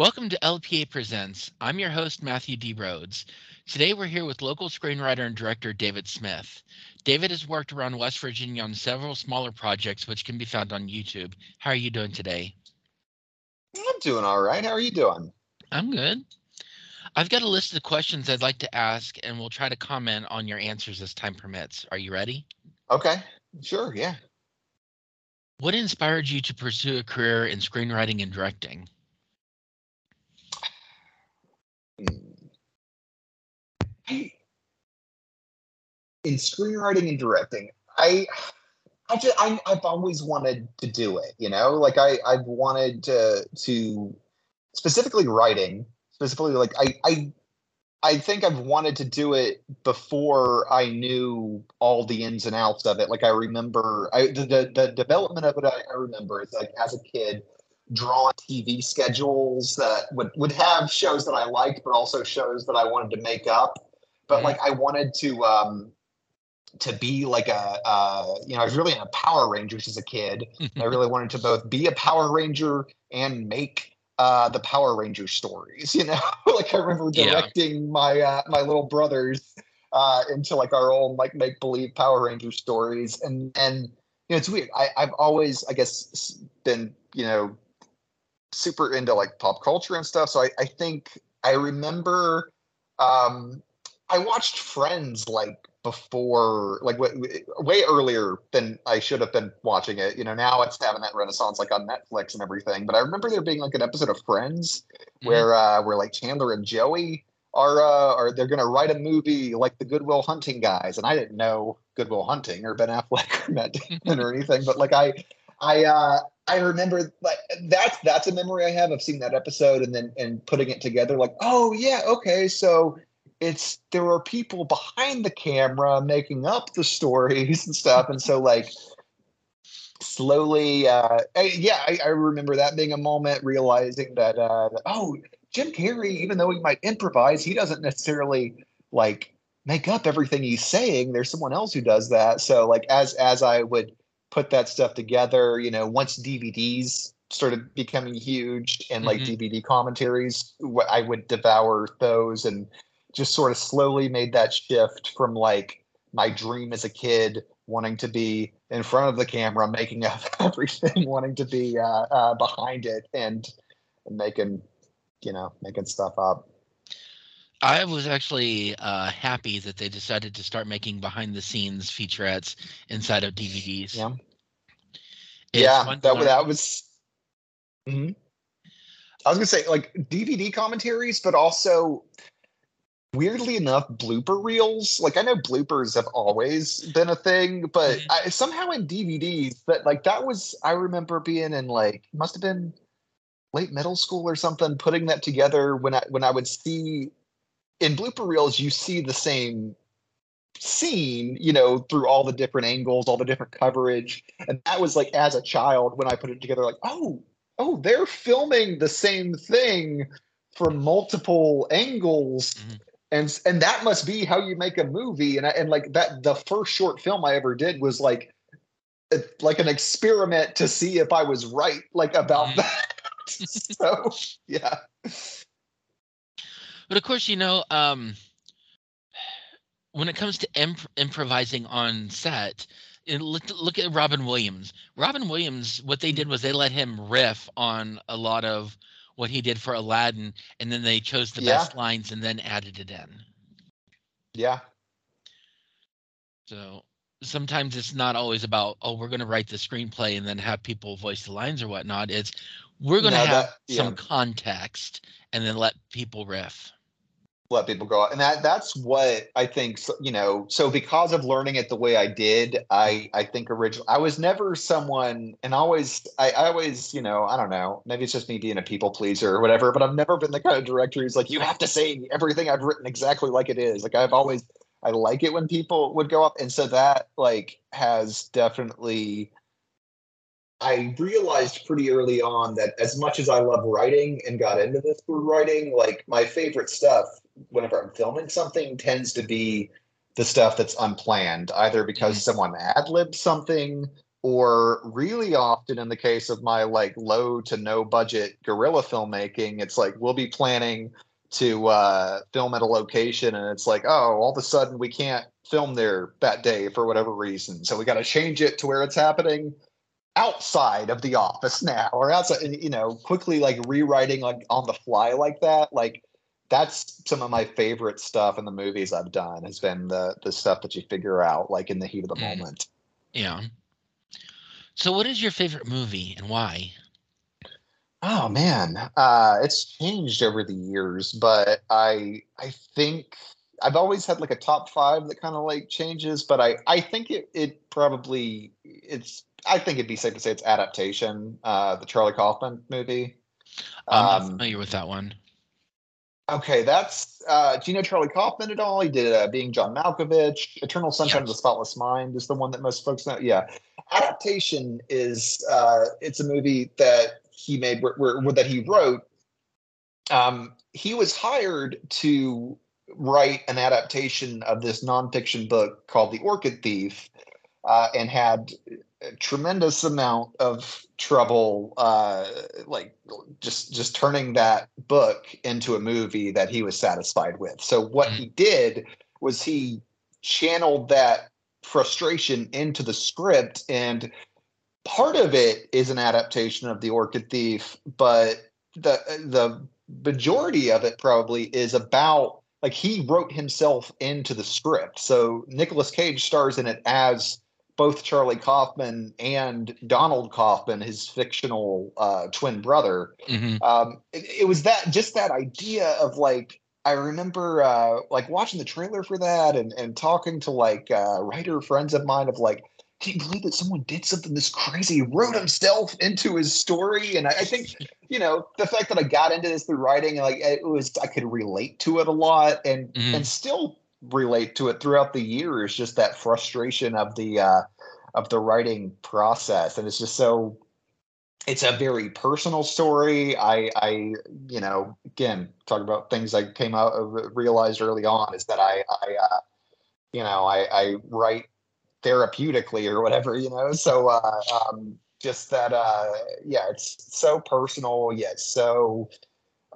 Welcome to LPA Presents. I'm your host, Matthew D. Rhodes. Today we're here with local screenwriter and director David Smith. David has worked around West Virginia on several smaller projects which can be found on YouTube. How are you doing today? I'm doing all right. How are you doing? I'm good. I've got a list of questions I'd like to ask, and we'll try to comment on your answers as time permits. Are you ready? Okay, sure, yeah. What inspired you to pursue a career in screenwriting and directing? I, in screenwriting and directing, I I just I, I've always wanted to do it. You know, like I I've wanted to to specifically writing, specifically like I I I think I've wanted to do it before I knew all the ins and outs of it. Like I remember I, the, the, the development of it. I, I remember it's like as a kid, draw TV schedules that would would have shows that I liked, but also shows that I wanted to make up. But mm-hmm. like I wanted to um to be like a uh, you know I was really into Power Rangers as a kid. I really wanted to both be a Power Ranger and make uh, the Power Ranger stories. You know, like I remember directing yeah. my uh, my little brothers uh, into like our own like make believe Power Ranger stories, and and you know it's weird. I, I've always I guess been you know super into like pop culture and stuff. So I, I think I remember um, I watched Friends like before, like w- way earlier than I should have been watching it. You know, now it's having that renaissance like on Netflix and everything. But I remember there being like an episode of Friends mm-hmm. where uh, where like Chandler and Joey are uh, are they're gonna write a movie like the Good Will Hunting guys, and I didn't know Good Will Hunting or Ben Affleck or Matt Damon or anything, but like I I uh I remember like that's that's a memory I have of seeing that episode and then and putting it together like oh yeah okay so it's there are people behind the camera making up the stories and stuff. And so like slowly uh I, yeah I, I, remember that being a moment realizing that uh that, oh Jim Carrey even though he might improvise he doesn't necessarily like make up everything he's saying. There's someone else who does that. So like as as I would put that stuff together. You know, once DVDs started becoming huge and like mm-hmm. DVD commentaries, I would devour those and just sort of slowly made that shift from like my dream as a kid wanting to be in front of the camera, making up everything, wanting to be uh, uh, behind it and making, you know, making stuff up. I was actually uh, happy that they decided to start making behind the scenes featurettes inside of DVDs. Yeah. It's yeah, that, that was. Mm-hmm. I was gonna say like DVD commentaries, but also weirdly enough, blooper reels. Like I know bloopers have always been a thing, but mm-hmm. I, somehow in DVDs, that like that was I remember being in like must have been late middle school or something, putting that together when I when I would see in blooper reels, you see the same scene, you know, through all the different angles, all the different coverage. And that was like as a child when I put it together, like, oh, oh, they're filming the same thing from multiple angles. Mm-hmm. And and that must be how you make a movie. And I, and like that the first short film I ever did was like like an experiment to see if I was right, like about mm-hmm. that. so yeah. But of course, you know, um, when it comes to imp- improvising on set, look, look at Robin Williams. Robin Williams, what they did was they let him riff on a lot of what he did for Aladdin, and then they chose the yeah. best lines and then added it in. Yeah. So sometimes it's not always about oh we're going to write the screenplay and then have people voice the lines or whatnot. It's we're going to no, have that, yeah. some context and then let people riff let people go. And that that's what i think you know so because of learning it the way i did i i think originally i was never someone and always I, I always you know i don't know maybe it's just me being a people pleaser or whatever but i've never been the kind of director who's like you have to say everything i've written exactly like it is. Like i've always i like it when people would go up and so that like has definitely I realized pretty early on that as much as I love writing and got into this for writing, like my favorite stuff whenever I'm filming something tends to be the stuff that's unplanned, either because mm-hmm. someone ad libbed something or really often in the case of my like low to no budget guerrilla filmmaking it's like we'll be planning to uh, film at a location and it's like oh all of a sudden we can't film there that day for whatever reason so we got to change it to where it's happening outside of the office now or outside you know quickly like rewriting like on the fly like that like that's some of my favorite stuff in the movies i've done has been the the stuff that you figure out like in the heat of the mm. moment yeah so, what is your favorite movie and why? Oh man, uh, it's changed over the years, but I I think I've always had like a top five that kind of like changes, but I I think it it probably it's I think it'd be safe to say it's adaptation, uh, the Charlie Kaufman movie. I'm um, not familiar with that one. Okay, that's uh, do you know Charlie Kaufman at all? He did uh, Being John Malkovich. Eternal Sunshine yes. of the Spotless Mind is the one that most folks know. Yeah, adaptation is uh, it's a movie that he made where, where, that he wrote. Um, he was hired to write an adaptation of this nonfiction book called The Orchid Thief, uh, and had tremendous amount of trouble, uh, like just just turning that book into a movie that he was satisfied with. So what mm-hmm. he did was he channeled that frustration into the script and part of it is an adaptation of the orchid thief but the the majority of it probably is about like he wrote himself into the script so Nicolas Cage stars in it as both Charlie Kaufman and Donald Kaufman, his fictional uh, twin brother. Mm-hmm. Um, it, it, was that just that idea of like I remember uh, like watching the trailer for that and and talking to like uh, writer friends of mine of like, can you believe that someone did something this crazy, wrote himself into his story? And I, I think you know the fact that I got into this through writing like it was I could relate to it a lot and mm-hmm. and still relate to it throughout the years. Just that frustration of the uh, of the writing process, and it's just so it's a very personal story. I, I, you know, again, talk about things I came out of, realized early on is that I, I, uh, you know, I, I write therapeutically or whatever, you know. So, uh, um, just that, uh, yeah, it's so personal yet so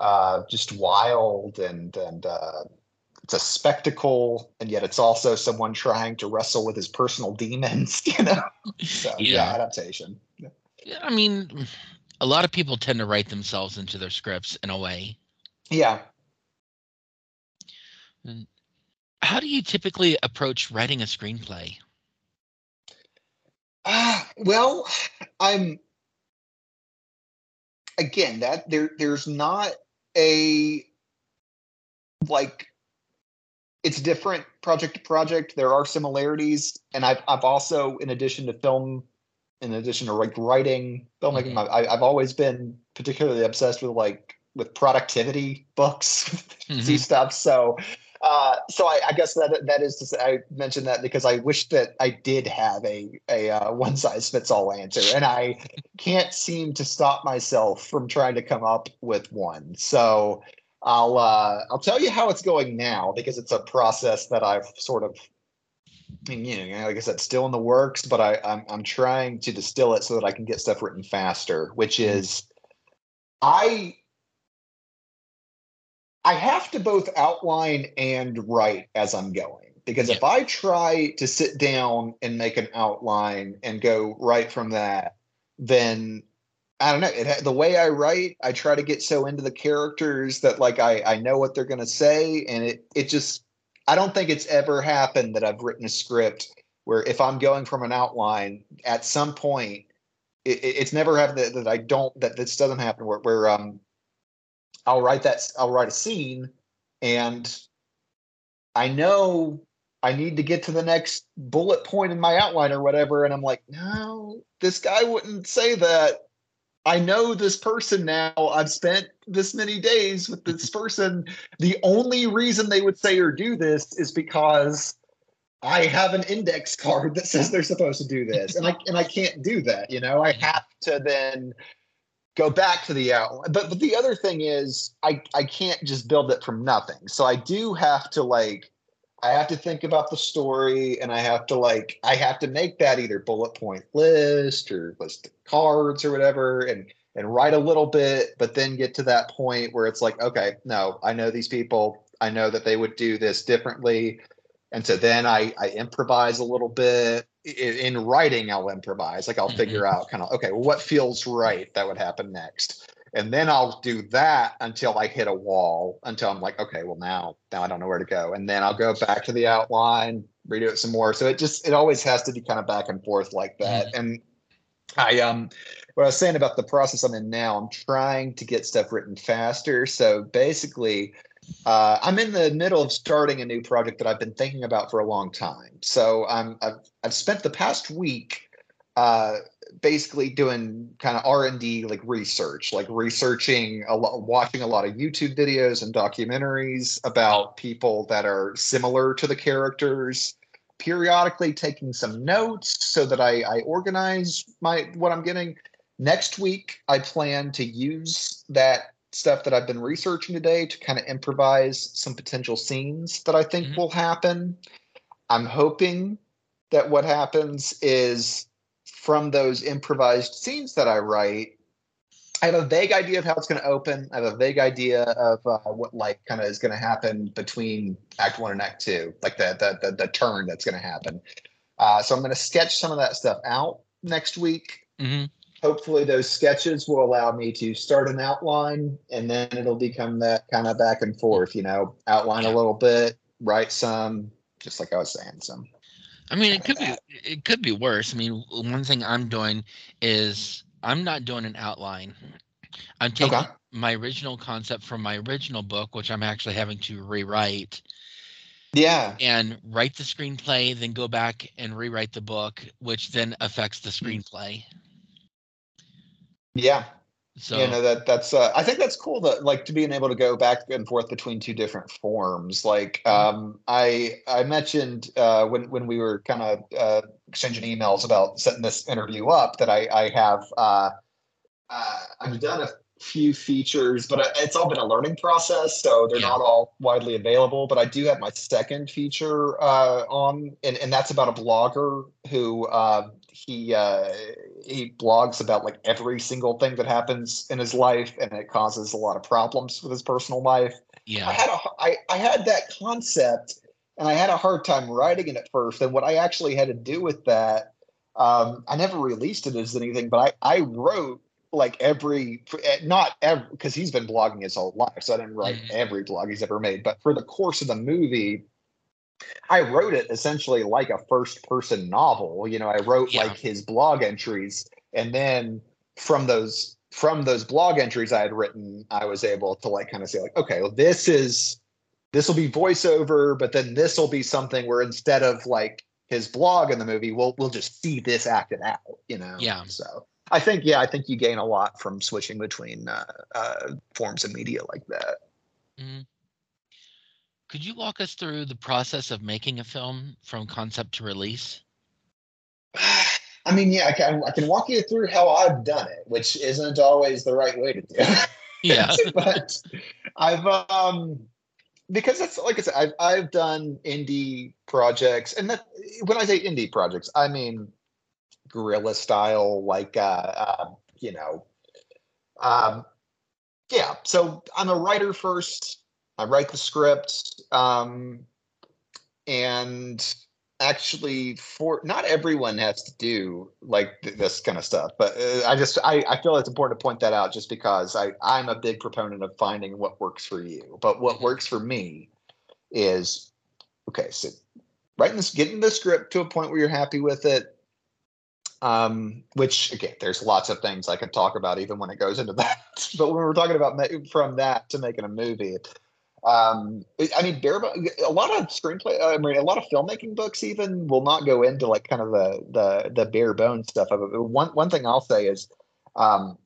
uh, just wild and and uh, it's a spectacle, and yet it's also someone trying to wrestle with his personal demons, you know. So, yeah. yeah, adaptation. Yeah. I mean, a lot of people tend to write themselves into their scripts in a way. Yeah. how do you typically approach writing a screenplay? Uh, well, I'm again that there there's not a like it's different project to project. There are similarities, and I've I've also, in addition to film in addition to like writing, filmmaking, mm-hmm. I, have always been particularly obsessed with like with productivity books, mm-hmm. see stuff. So, uh, so I, I, guess that that is to say, I mentioned that because I wish that I did have a a uh, one size fits all answer, and I can't seem to stop myself from trying to come up with one. So. I'll uh, I'll tell you how it's going now because it's a process that I've sort of you know, like I said, still in the works, but I, I'm I'm trying to distill it so that I can get stuff written faster. Which mm-hmm. is, I I have to both outline and write as I'm going because yeah. if I try to sit down and make an outline and go right from that, then I don't know. It, the way I write, I try to get so into the characters that like I I know what they're gonna say, and it it just I don't think it's ever happened that I've written a script where if I'm going from an outline at some point, it, it's never happened that, that, I don't that this doesn't happen where, where um I'll write that I'll write a scene and I know I need to get to the next bullet point in my outline or whatever, and I'm like, no, this guy wouldn't say that. I know this person now. I've spent this many days with this person. The only reason they would say or do this is because I have an index card that says they're supposed to do this. And I and I can't do that, you know. I have to then go back to the outline. But but the other thing is I I can't just build it from nothing. So I do have to like I have to think about the story and I have to like I have to make that either bullet point list or list of cards or whatever and and write a little bit, but then get to that point where it's like, okay, no, I know these people. I know that they would do this differently. And so then I, I improvise a little bit. In, in writing, I'll improvise. Like I'll mm-hmm. figure out kind of, okay, well, what feels right that would happen next and then I'll do that until I hit a wall until I'm like, okay, well now now I don't know where to go, and then I'll go back to the outline, redo it some more. So it just it always has to be kind of back and forth like that. Mm-hmm. And I um what I was saying about the process I'm in now, I'm trying to get stuff written faster. So basically, uh, I'm in the middle of starting a new project that I've been thinking about for a long time. So I'm I've, I've spent the past week uh, basically doing kind of r&d like research like researching a lot watching a lot of youtube videos and documentaries about people that are similar to the characters periodically taking some notes so that i, I organize my what i'm getting next week i plan to use that stuff that i've been researching today to kind of improvise some potential scenes that i think mm-hmm. will happen i'm hoping that what happens is from those improvised scenes that I write, I have a vague idea of how it's going to open. I have a vague idea of uh, what like kind of is going to happen between Act One and Act Two, like the the the, the turn that's going to happen. Uh, so I'm going to sketch some of that stuff out next week. Mm-hmm. Hopefully, those sketches will allow me to start an outline, and then it'll become that kind of back and forth. You know, outline a little bit, write some, just like I was saying, some. I mean, it could be it could be worse. I mean, one thing I'm doing is I'm not doing an outline. I'm taking okay. my original concept from my original book, which I'm actually having to rewrite. Yeah. And write the screenplay, then go back and rewrite the book, which then affects the hmm. screenplay. Yeah. So you know that that's uh, I think that's cool that like to being able to go back and forth between two different forms. Like mm-hmm. um, I I mentioned uh, when when we were kind of uh, exchanging emails about setting this interview up that I I have uh, uh, I've done a few features, but it's all been a learning process, so they're yeah. not all widely available. But I do have my second feature uh, on, and, and that's about a blogger who uh, he uh, he blogs about like every single thing that happens in his life, and it causes a lot of problems with his personal life. Yeah, I had a I, I had that concept, and I had a hard time writing it at first. And what I actually had to do with that, um, I never released it as anything, but I I wrote like every eh, not every because he's been blogging his whole life, so I didn't write mm-hmm. every blog he's ever made. But for the course of the movie, I wrote it essentially like a first person novel. You know, I wrote yeah. like his blog entries and then from those from those blog entries I had written, I was able to like kind of say like, okay, well this is this will be voiceover, but then this will be something where instead of like his blog in the movie, we'll we'll just see this acted out, you know. Yeah. So I think yeah, I think you gain a lot from switching between uh, uh, forms of media like that. Mm-hmm. Could you walk us through the process of making a film from concept to release? I mean, yeah, I can, I can walk you through how I've done it, which isn't always the right way to do it. Yeah. but I've, um, because that's like I said, I've, I've done indie projects. And that, when I say indie projects, I mean guerrilla style, like, uh, uh you know, um, yeah. So I'm a writer first I write the script, um, and actually, for not everyone has to do like th- this kind of stuff. But uh, I just I, I feel it's important to point that out, just because I I'm a big proponent of finding what works for you. But what works for me is okay. So writing this, getting the script to a point where you're happy with it, um, which again, there's lots of things I could talk about even when it goes into that. but when we're talking about ma- from that to making a movie, um, I mean, bare a lot of screenplay. I mean, a lot of filmmaking books even will not go into like kind of the the the bare bones stuff of it. One one thing I'll say is, um,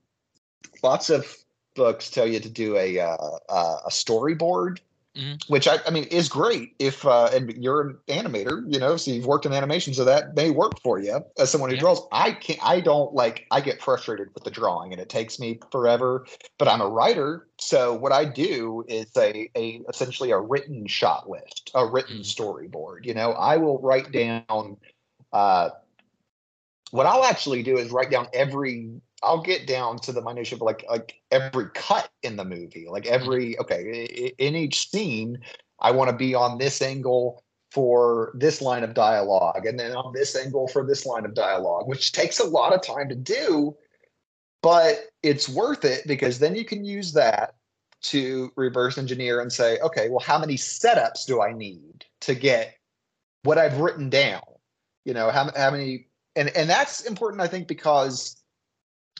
lots of books tell you to do a uh, a storyboard Mm-hmm. Which I, I mean is great if uh, and you're an animator, you know, so you've worked in animation, so that may work for you as someone who yeah. draws. I can't, I don't like, I get frustrated with the drawing, and it takes me forever. But I'm a writer, so what I do is a, a essentially a written shot list, a written mm-hmm. storyboard. You know, I will write down. Uh, what I'll actually do is write down every I'll get down to the minutia of like like every cut in the movie, like mm-hmm. every okay in each scene, I want to be on this angle for this line of dialogue, and then on this angle for this line of dialogue, which takes a lot of time to do, but it's worth it because then you can use that to reverse engineer and say, okay, well, how many setups do I need to get what I've written down? You know, how how many and and that's important, I think, because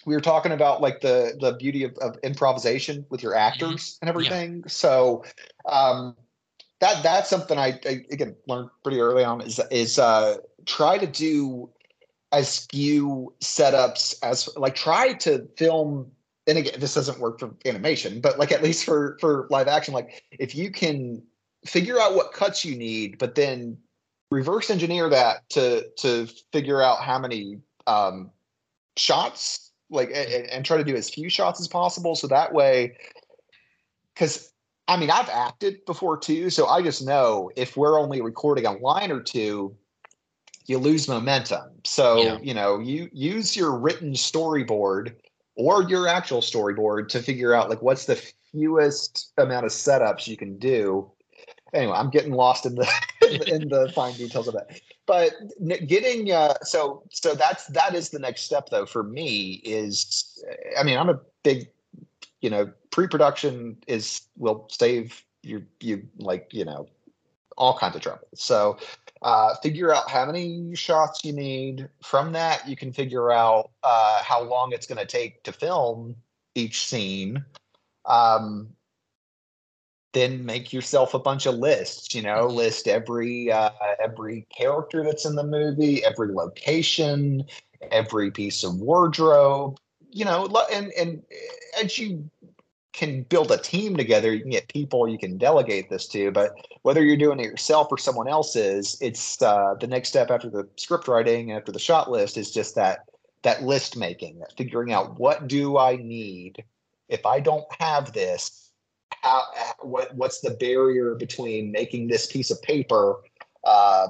we were talking about like the the beauty of, of improvisation with your mm-hmm. actors and everything. Yeah. So um, that that's something I, I, again learned pretty early on is is uh, try to do as few setups as like try to film and again this doesn't work for animation but like at least for for live action like if you can figure out what cuts you need but then reverse engineer that to to figure out how many um shots like and, hmm. and try to do as few shots as possible so that way because I mean, I've acted before too, so I just know if we're only recording a line or two, you lose momentum. So, yeah. you know, you use your written storyboard or your actual storyboard to figure out like what's the fewest amount of setups you can do. Anyway, I'm getting lost in the in the fine details of that. But getting uh, so so that's that is the next step though for me is i mean i'm a big you know pre-production is will save you you like you know all kinds of trouble. So uh, figure out how many shots you need. From that you can figure out uh, how long it's going to take to film each scene. Um, then make yourself a bunch of lists you know mm-hmm. list every uh, every character that's in the movie every location every piece of wardrobe you know and and eh, as you can build a team together you can get people you can delegate this to but whether you're doing it yourself or someone else's it's uh, the next step after the script writing after the shot list is just that that list making that figuring out what do i need if i don't have this how, what what's the barrier between making this piece of paper uh,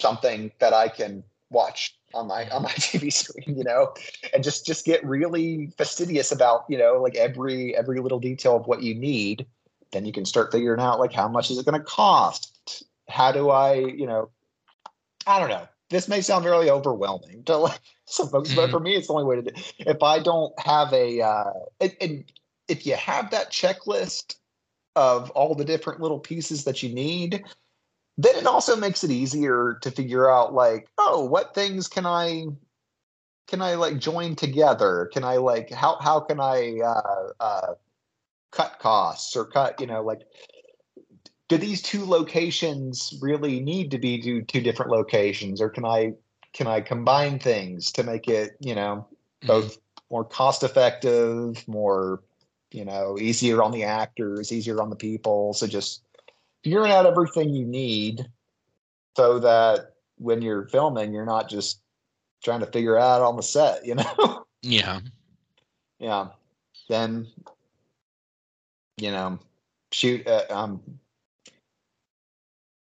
something that I can watch on my on my TV screen, you know, and just just get really fastidious about you know like every every little detail of what you need. Then you can start figuring out like how much is it going to cost? How do I you know? I don't know. This may sound really overwhelming to like some folks, mm-hmm. but for me, it's the only way to do. It. If I don't have a, uh, and, and if you have that checklist of all the different little pieces that you need, then it also makes it easier to figure out like, oh, what things can I can I like join together? Can I like how how can I uh, uh, cut costs or cut you know like do these two locations really need to be do two different locations or can I can I combine things to make it you know mm-hmm. both more cost effective, more you know, easier on the actors, easier on the people. So just figuring out everything you need so that when you're filming, you're not just trying to figure out on the set, you know? Yeah. yeah. Then, you know, shoot, uh, um,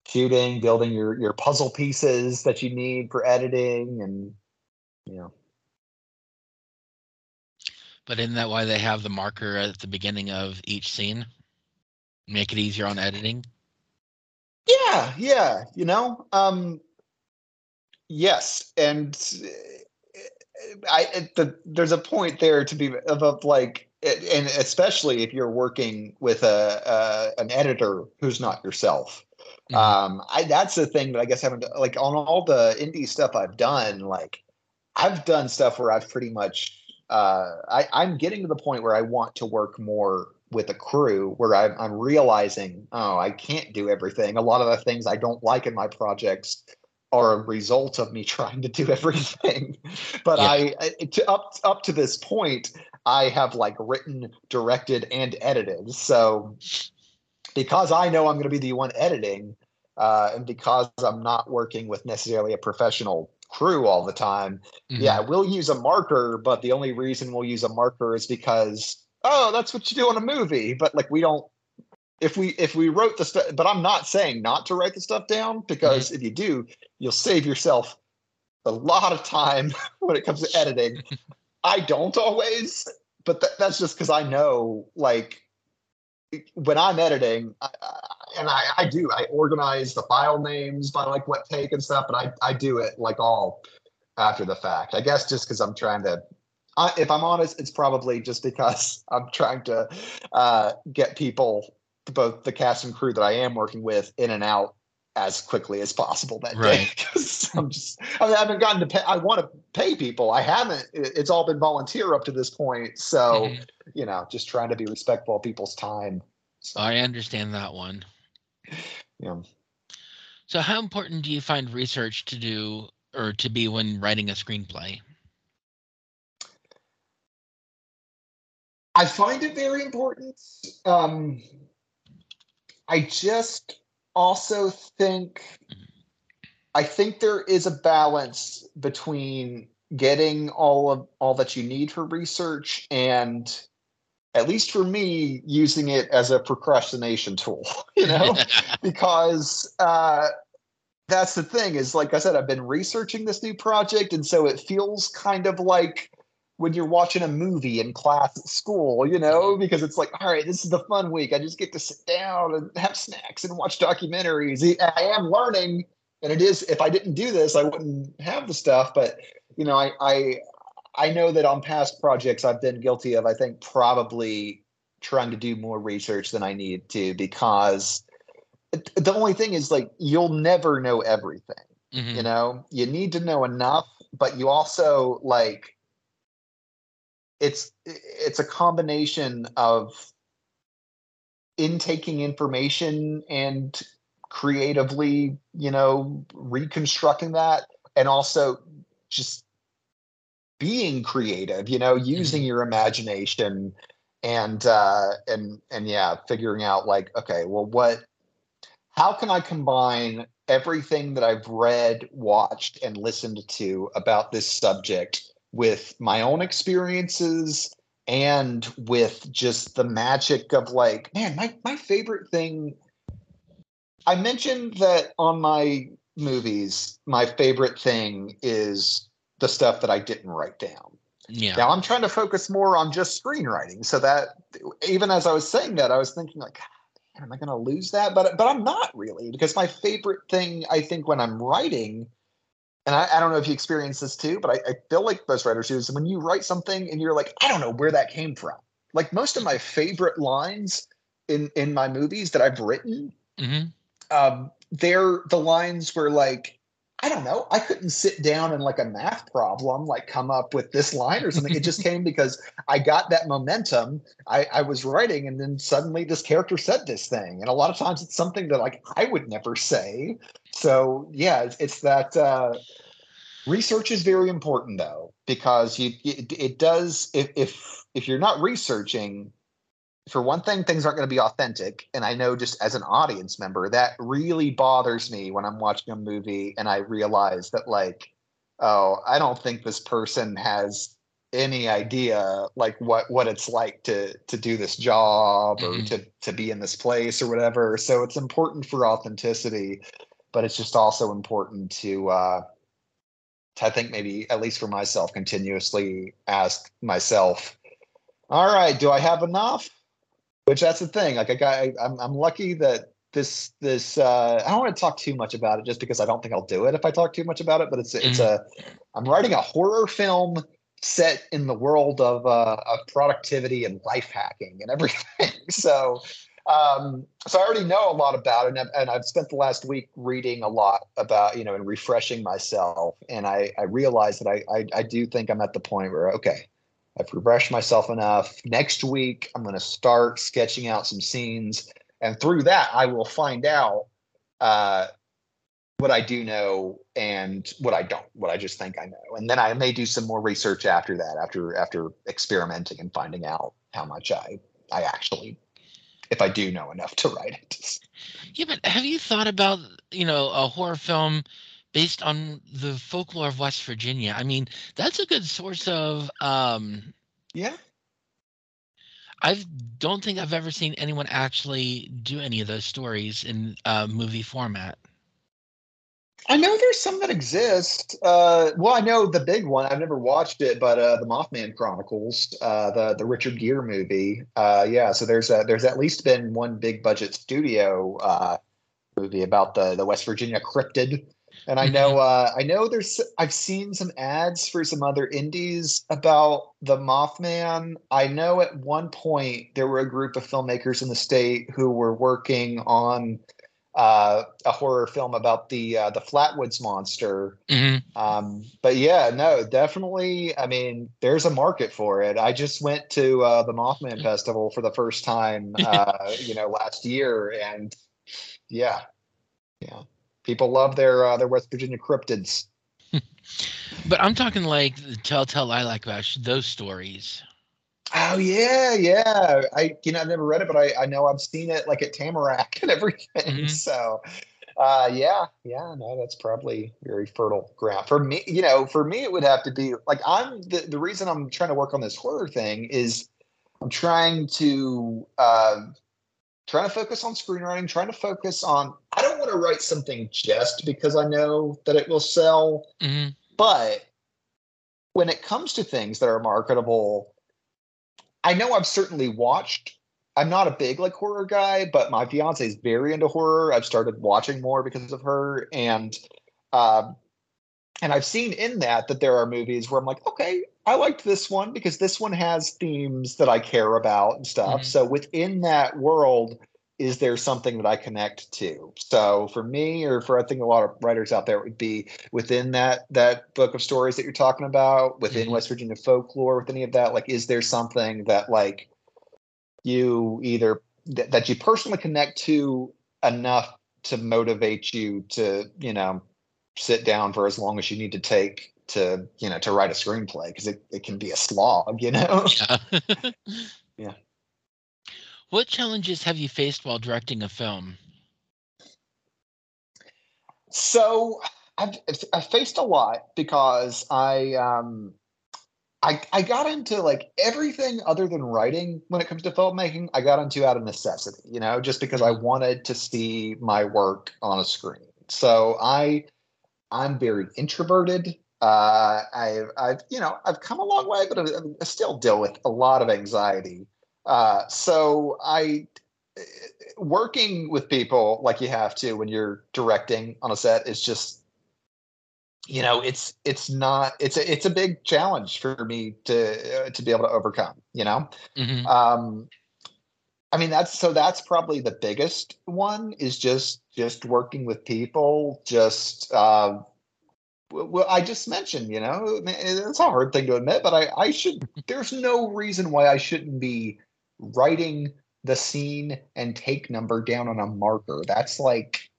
shooting, building your, your puzzle pieces that you need for editing and, you know, but isn't that why they have the marker at the beginning of each scene? Make it easier on editing? Yeah, yeah. You know, um, yes, and I the, there's a point there to be of, of like, and especially if you're working with a, a an editor who's not yourself. Mm-hmm. Um, I that's the thing that I guess I haven't like on all the indie stuff I've done. Like, I've done stuff where I've pretty much uh, I, I'm getting to the point where I want to work more with a crew where I'm, I'm realizing, oh, I can't do everything. A lot of the things I don't like in my projects are a result of me trying to do everything. but yeah. I, to, up up to this point, I have like written, directed, and edited. So because I know I'm going to be the one editing, uh, and because I'm not working with necessarily a professional crew all the time, mm-hmm. yeah, we'll use a marker. But the only reason we'll use a marker is because oh, that's what you do in a movie. But like we don't. If we if we wrote the stuff, but I'm not saying not to write the stuff down because mm-hmm. if you do, you'll save yourself a lot of time when it comes to editing. I don't always, but th- that's just because I know, like, when I'm editing, I, I, and I, I do, I organize the file names by like what take and stuff, but I, I do it like all after the fact. I guess just because I'm trying to, I, if I'm honest, it's probably just because I'm trying to uh, get people, both the cast and crew that I am working with, in and out as quickly as possible that right. day because I'm just I, mean, I, haven't gotten to pay. I want to pay people. I haven't. It's all been volunteer up to this point. So mm-hmm. you know, just trying to be respectful of people's time. So. I understand that one. Yeah. So, how important do you find research to do or to be when writing a screenplay? I find it very important. Um, I just also think I think there is a balance between getting all of all that you need for research and at least for me using it as a procrastination tool you know because uh that's the thing is like i said i've been researching this new project and so it feels kind of like when you're watching a movie in class at school, you know, because it's like, all right, this is the fun week. I just get to sit down and have snacks and watch documentaries. I am learning, and it is. If I didn't do this, I wouldn't have the stuff. But you know, I I I know that on past projects I've been guilty of. I think probably trying to do more research than I need to because the only thing is like you'll never know everything. Mm-hmm. You know, you need to know enough, but you also like it's it's a combination of intaking information and creatively you know reconstructing that and also just being creative you know using mm-hmm. your imagination and uh and and yeah figuring out like okay well what how can i combine everything that i've read watched and listened to about this subject with my own experiences and with just the magic of like man my my favorite thing I mentioned that on my movies my favorite thing is the stuff that I didn't write down. Yeah. Now I'm trying to focus more on just screenwriting so that even as I was saying that I was thinking like man, am I going to lose that? But but I'm not really because my favorite thing I think when I'm writing and I, I, don't know if you experience this too, but I, I feel like most writers do is when you write something and you're like, I don't know where that came from. Like most of my favorite lines in in my movies that I've written, mm-hmm. um, they're the lines where like I don't know. I couldn't sit down and like a math problem, like come up with this line or something. It just came because I got that momentum. I, I was writing, and then suddenly this character said this thing. And a lot of times it's something that like I would never say. So yeah, it's, it's that uh, research is very important though because you it, it does if if if you're not researching for one thing, things aren't going to be authentic. And I know just as an audience member, that really bothers me when I'm watching a movie and I realize that, like, oh, I don't think this person has any idea like what what it's like to to do this job or mm-hmm. to to be in this place or whatever so it's important for authenticity but it's just also important to uh to, i think maybe at least for myself continuously ask myself all right do i have enough which that's the thing. Like I got, I, I'm, I'm lucky that this, this, uh, I don't want to talk too much about it just because I don't think I'll do it if I talk too much about it, but it's, it's mm-hmm. a, I'm writing a horror film set in the world of, uh, of productivity and life hacking and everything. so, um, so I already know a lot about it, and I've, and I've, spent the last week reading a lot about, you know, and refreshing myself. And I, I realize that I, I, I do think I'm at the point where, okay, I've refreshed myself enough. Next week, I'm going to start sketching out some scenes. And through that, I will find out uh, what I do know and what I don't, what I just think I know. And then I may do some more research after that, after after experimenting and finding out how much I I actually if I do know enough to write it. Yeah, but have you thought about you know a horror film based on the folklore of West Virginia? I mean, that's a good source of. Um, yeah. I don't think I've ever seen anyone actually do any of those stories in uh, movie format. I know there's some that exist. Uh, well, I know the big one. I've never watched it, but uh, the Mothman Chronicles, uh, the the Richard Gere movie. Uh, yeah, so there's a, there's at least been one big budget studio uh, movie about the the West Virginia cryptid. And I know uh, I know there's I've seen some ads for some other indies about the Mothman. I know at one point there were a group of filmmakers in the state who were working on uh, a horror film about the uh, the Flatwoods monster. Mm-hmm. Um, but yeah, no, definitely. I mean, there's a market for it. I just went to uh, the Mothman Festival for the first time, uh, you know, last year, and yeah, yeah, people love their uh, their West Virginia cryptids. but I'm talking like the Telltale Lilac Bush, those stories. Oh yeah, yeah. I you know I've never read it, but I I know I've seen it like at Tamarack and everything. Mm-hmm. So uh yeah, yeah, no, that's probably very fertile ground. For me, you know, for me it would have to be like I'm the, the reason I'm trying to work on this horror thing is I'm trying to uh trying to focus on screenwriting, trying to focus on I don't want to write something just because I know that it will sell. Mm-hmm. But when it comes to things that are marketable, I know I've certainly watched. I'm not a big like horror guy, but my fiance is very into horror. I've started watching more because of her, and um, and I've seen in that that there are movies where I'm like, okay, I liked this one because this one has themes that I care about and stuff. Mm-hmm. So within that world, is there something that I connect to? So for me, or for I think a lot of writers out there, it would be within that that book of stories that you're talking about, within mm-hmm. West Virginia folklore, with any of that. Like, is there something that like you either th- that you personally connect to enough to motivate you to you know sit down for as long as you need to take to you know to write a screenplay because it, it can be a slog you know yeah. yeah what challenges have you faced while directing a film? So I've, I've faced a lot because I um I I got into like everything other than writing when it comes to filmmaking. I got into out of necessity, you know, just because I mm-hmm. wanted to see my work on a screen. So I I'm very introverted. Uh, I've I've you know I've come a long way, but I, still deal with a lot of anxiety. Uh, so I working with people like you have to when you're directing on a set is just you know it's it's not it's a it's a big challenge for me to uh, to be able to overcome you know mm-hmm. um i mean that's so that's probably the biggest one is just just working with people just uh well i just mentioned you know it's a hard thing to admit but i i should there's no reason why i shouldn't be writing the scene and take number down on a marker. That's like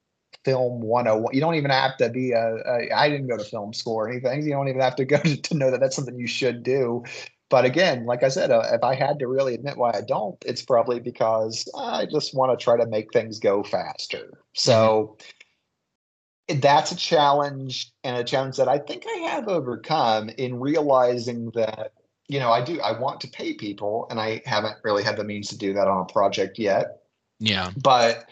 film 101. You don't even have to be a. a I didn't go to film school or anything. You don't even have to go to, to know that that's something you should do. But again, like I said, uh, if I had to really admit why I don't, it's probably because I just want to try to make things go faster. So mm-hmm. That's a challenge and a challenge that I think I have overcome in realizing that you know, I do, I want to pay people and I haven't really had the means to do that on a project yet. Yeah. But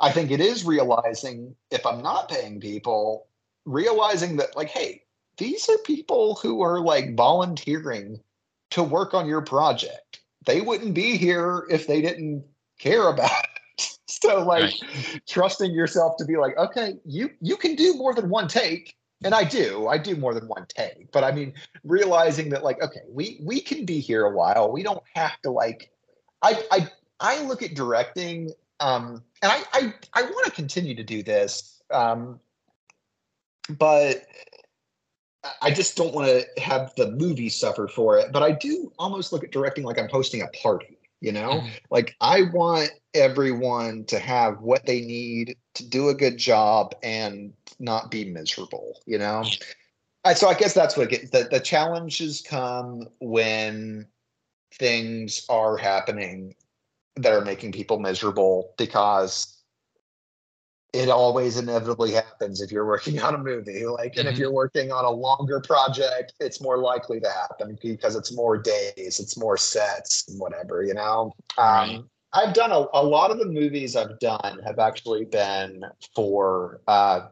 I think it is realizing if I'm not paying people, realizing that, like, hey, these are people who are like volunteering to work on your project. They wouldn't be here if they didn't care about it. so like right. trusting yourself to be like, okay, you you can do more than one take and I do, I do more than one take, but I mean, realizing that like, okay, we we can be here a while. We don't have to like, I I I look at directing, um, and I I I want to continue to do this, um, but I just don't want to have the movie suffer for it. But I do almost look at directing like I'm hosting a party. You know, mm-hmm. like I want everyone to have what they need to do a good job and not be miserable, you know? I, so I guess that's what gets, the, the challenges come when things are happening that are making people miserable because it always inevitably happens if you're working on a movie like and Mhm. if you're working on a longer project it's more likely to happen because it's more days it's more sets and whatever you know Right. um, i've done a, a lot of the movies i've done have actually been for uh,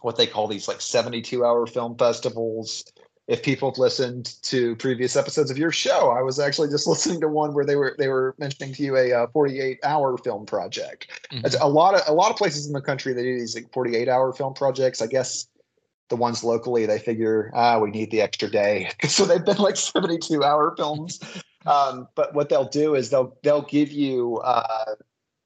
what they call these like 72 hour film festivals if people have listened to previous episodes of your show i was actually just listening to one where they were they were mentioning to you a uh, 48 hour film project Mhm. it's a lot of a lot of places in the country they do these like 48 hour film projects. I guess the ones locally they figure ah we need the extra day, so they've been like 72 hour films. Um, but what they'll do is they'll they'll give you uh,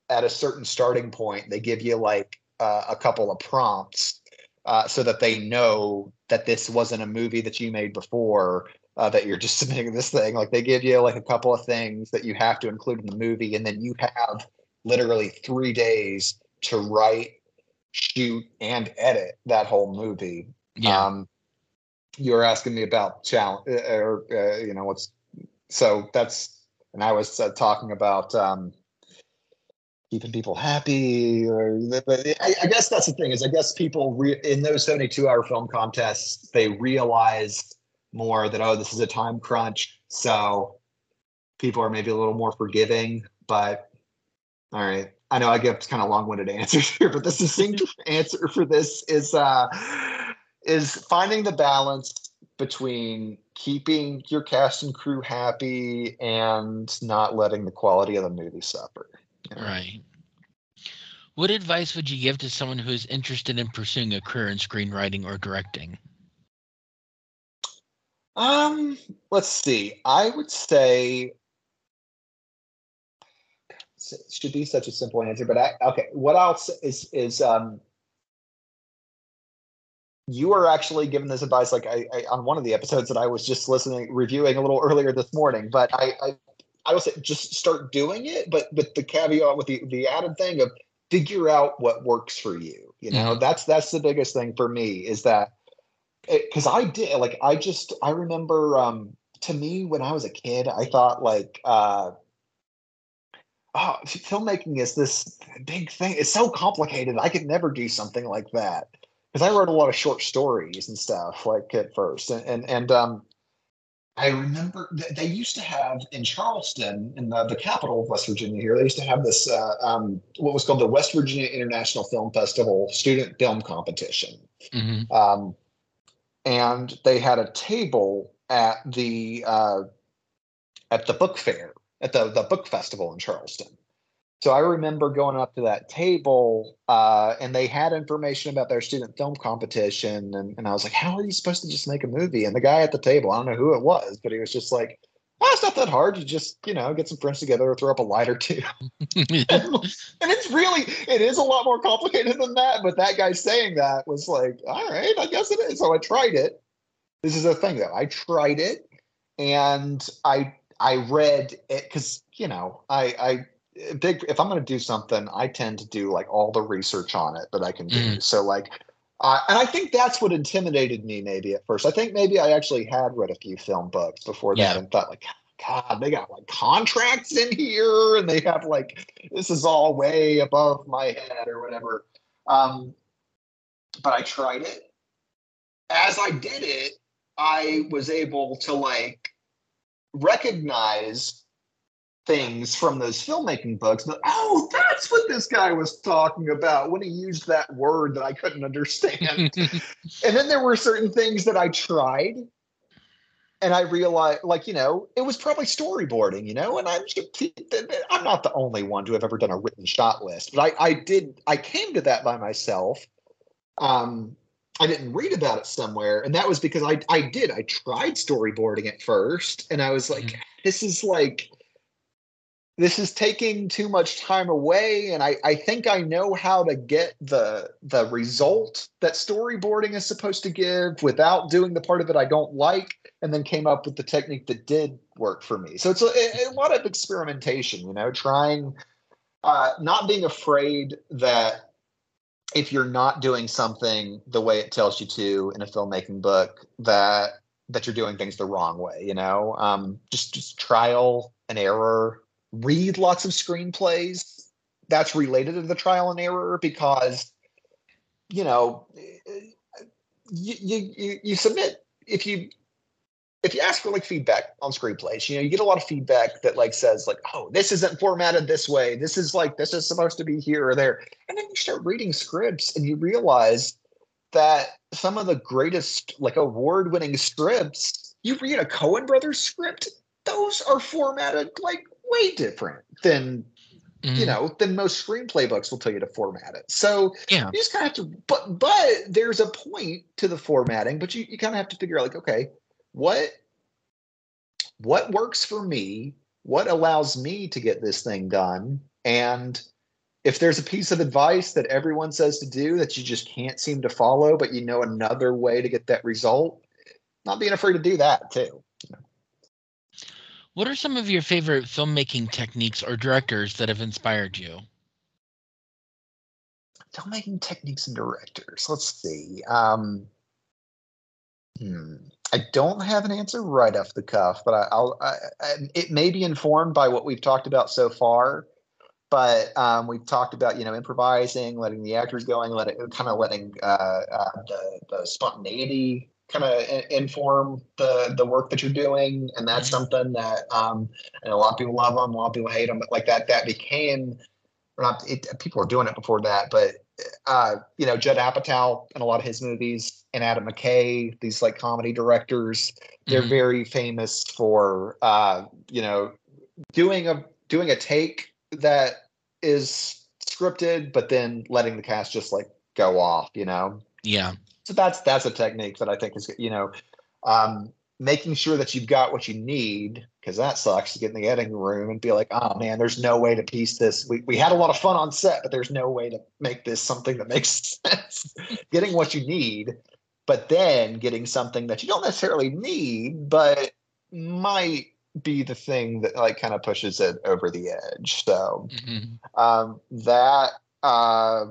at a certain starting point they give you like uh, a couple of prompts uh, so that they know that this wasn't a movie that you made before. Uh, that you're just submitting this thing like they give you like a couple of things that you have to include in the movie and then you have literally three days to write, shoot, and edit that whole movie. yeah. Um, you were asking me about challenge, or uh, you know what's so that's, and I was uh, talking about um, keeping people happy, or but I, I guess that's the thing is I guess people re- in those seventy-two hour film contests they realize more that oh this is a time crunch, so people are maybe a little more forgiving, but all right. I know I give kind of long-winded answers here, but the succinct answer for this is uh, is finding the balance between keeping your cast and crew happy and not letting the quality of the movie suffer. Right. What advice would you give to someone who is interested in pursuing a career in screenwriting or directing? Um, let's see. I would say it should be such a simple answer, but I okay. What I'll is is um you are actually given this advice like I, I on one of the episodes that I was just listening reviewing a little earlier this morning, but I I, I will say just start doing it, but with the caveat with the the added thing of figure out what works for you. You know, Mhm. that's that's the biggest thing for me is that because I did like I just I remember um to me when I was a kid I thought like uh oh filmmaking is this big thing it's so complicated I could never do something like that because I wrote a lot of short stories and stuff like at first and and, and um I remember th- they used to have in Charleston, in the, the capital of West Virginia here, they used to have this, uh, um, what was called the West Virginia International Film Festival student film competition hmm um, and they had a table at the uh, at the book fair at the the book festival in Charleston. So I remember going up to that table, uh, and they had information about their student film competition, and, and I was like, "How are you supposed to just make a movie?" And the guy at the table, I don't know who it was, but he was just like, "Oh, it's not that hard. You just you know get some friends together, or throw up a light or two, and it's really it is a lot more complicated than that but that guy saying that was like all right i guess it is so i tried it this is the thing though i tried it and i i read it because you know i i big if i'm going to do something i tend to do like all the research on it that i can do Mhm. so like uh, and i think that's what intimidated me maybe at first i think maybe i actually had read a few film books before that Yeah. and thought like God, they got like contracts in here and they have like this is all way above my head or whatever. Um, but I tried it. As I did it, I was able to like recognize things from those filmmaking books. But oh, that's what this guy was talking about when he used that word that I couldn't understand and then there were certain things that I tried and I realized like, you know, it was probably storyboarding, you know, and I'm I'm not the only one to have ever done a written shot list, but I, I did I came to that by myself. Um I didn't read about it somewhere, and that was because I I did. I tried storyboarding at first, and I was like, Mhm. this is like this is taking too much time away and I, I think i know how to get the the result that storyboarding is supposed to give without doing the part of it i don't like and then came up with the technique that did work for me. So it's a, a lot of experimentation you know trying uh, not being afraid that if you're not doing something the way it tells you to in a filmmaking book that that you're doing things the wrong way you know? Um, just just trial and error read lots of screenplays that's related to the trial and error because you know you you you submit if you if you ask for like feedback on screenplays, you know, you get a lot of feedback that like says like, oh, this isn't formatted this way. This is like this is supposed to be here or there. And then you start reading scripts and you realize that some of the greatest like award-winning scripts, you read a Coen Brothers script, those are formatted like way different than mm-hmm. you know than most screenplay books will tell you to format it. So yeah, you just kind of have to. But but there's a point to the formatting, but you you kind of have to figure out like okay what what works for me what allows me to get this thing done and if there's a piece of advice that everyone says to do that you just can't seem to follow but you know another way to get that result not being afraid to do that too what are some of your favorite filmmaking techniques or directors that have inspired you filmmaking techniques and directors let's see um, Hmm. I don't have an answer right off the cuff, but I, will it may be informed by what we've talked about so far. But um, we've talked about you know improvising, letting the actors going, letting kind of letting uh, uh, the, the spontaneity kind of inform the the work that you're doing, and that's mm-hmm. something that um, and a lot of people love them, a lot of people hate them, but like that that became not it, people were doing it before that, but uh, you know Judd Apatow and a lot of his movies and Adam McKay, these like comedy directors, they're mm-hmm. very famous for uh, you know doing a doing a take that is scripted, but then letting the cast just like go off, you know. Yeah. So that's that's a technique that I think is you know um, making sure that you've got what you need because that sucks to get in the editing room and be like, oh man, there's no way to piece this. We, we had a lot of fun on set, but there's no way to make this something that makes sense. Getting what you need but then getting something that you don't necessarily need, but might be the thing that like kind of pushes it over the edge. So mm-hmm. um, that uh,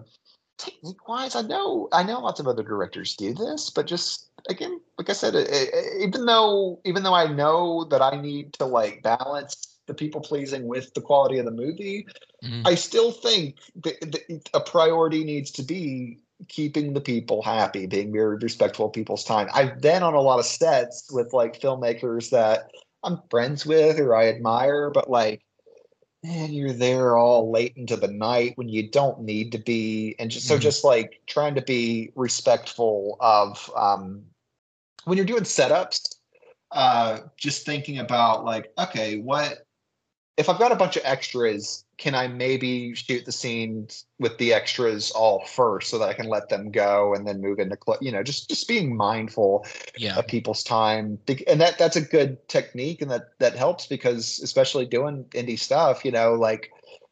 technique wise, I know I know lots of other directors do this, but just again, like I said, it, it, even though even though I know that I need to like balance the people pleasing with the quality of the movie, mm-hmm. I still think that, that a priority needs to be keeping the people happy, being very respectful of people's time. I've been on a lot of sets with like filmmakers that I'm friends with or I admire, but like, man, you're there all late into the night when you don't need to be. And just so mm-hmm. just like trying to be respectful of um when you're doing setups, uh just thinking about like, okay, what if I've got a bunch of extras can I maybe shoot the scenes with the extras all first so that I can let them go and then move into you know just just being mindful yeah. of people's time and that that's a good technique and that that helps because especially doing indie stuff you know like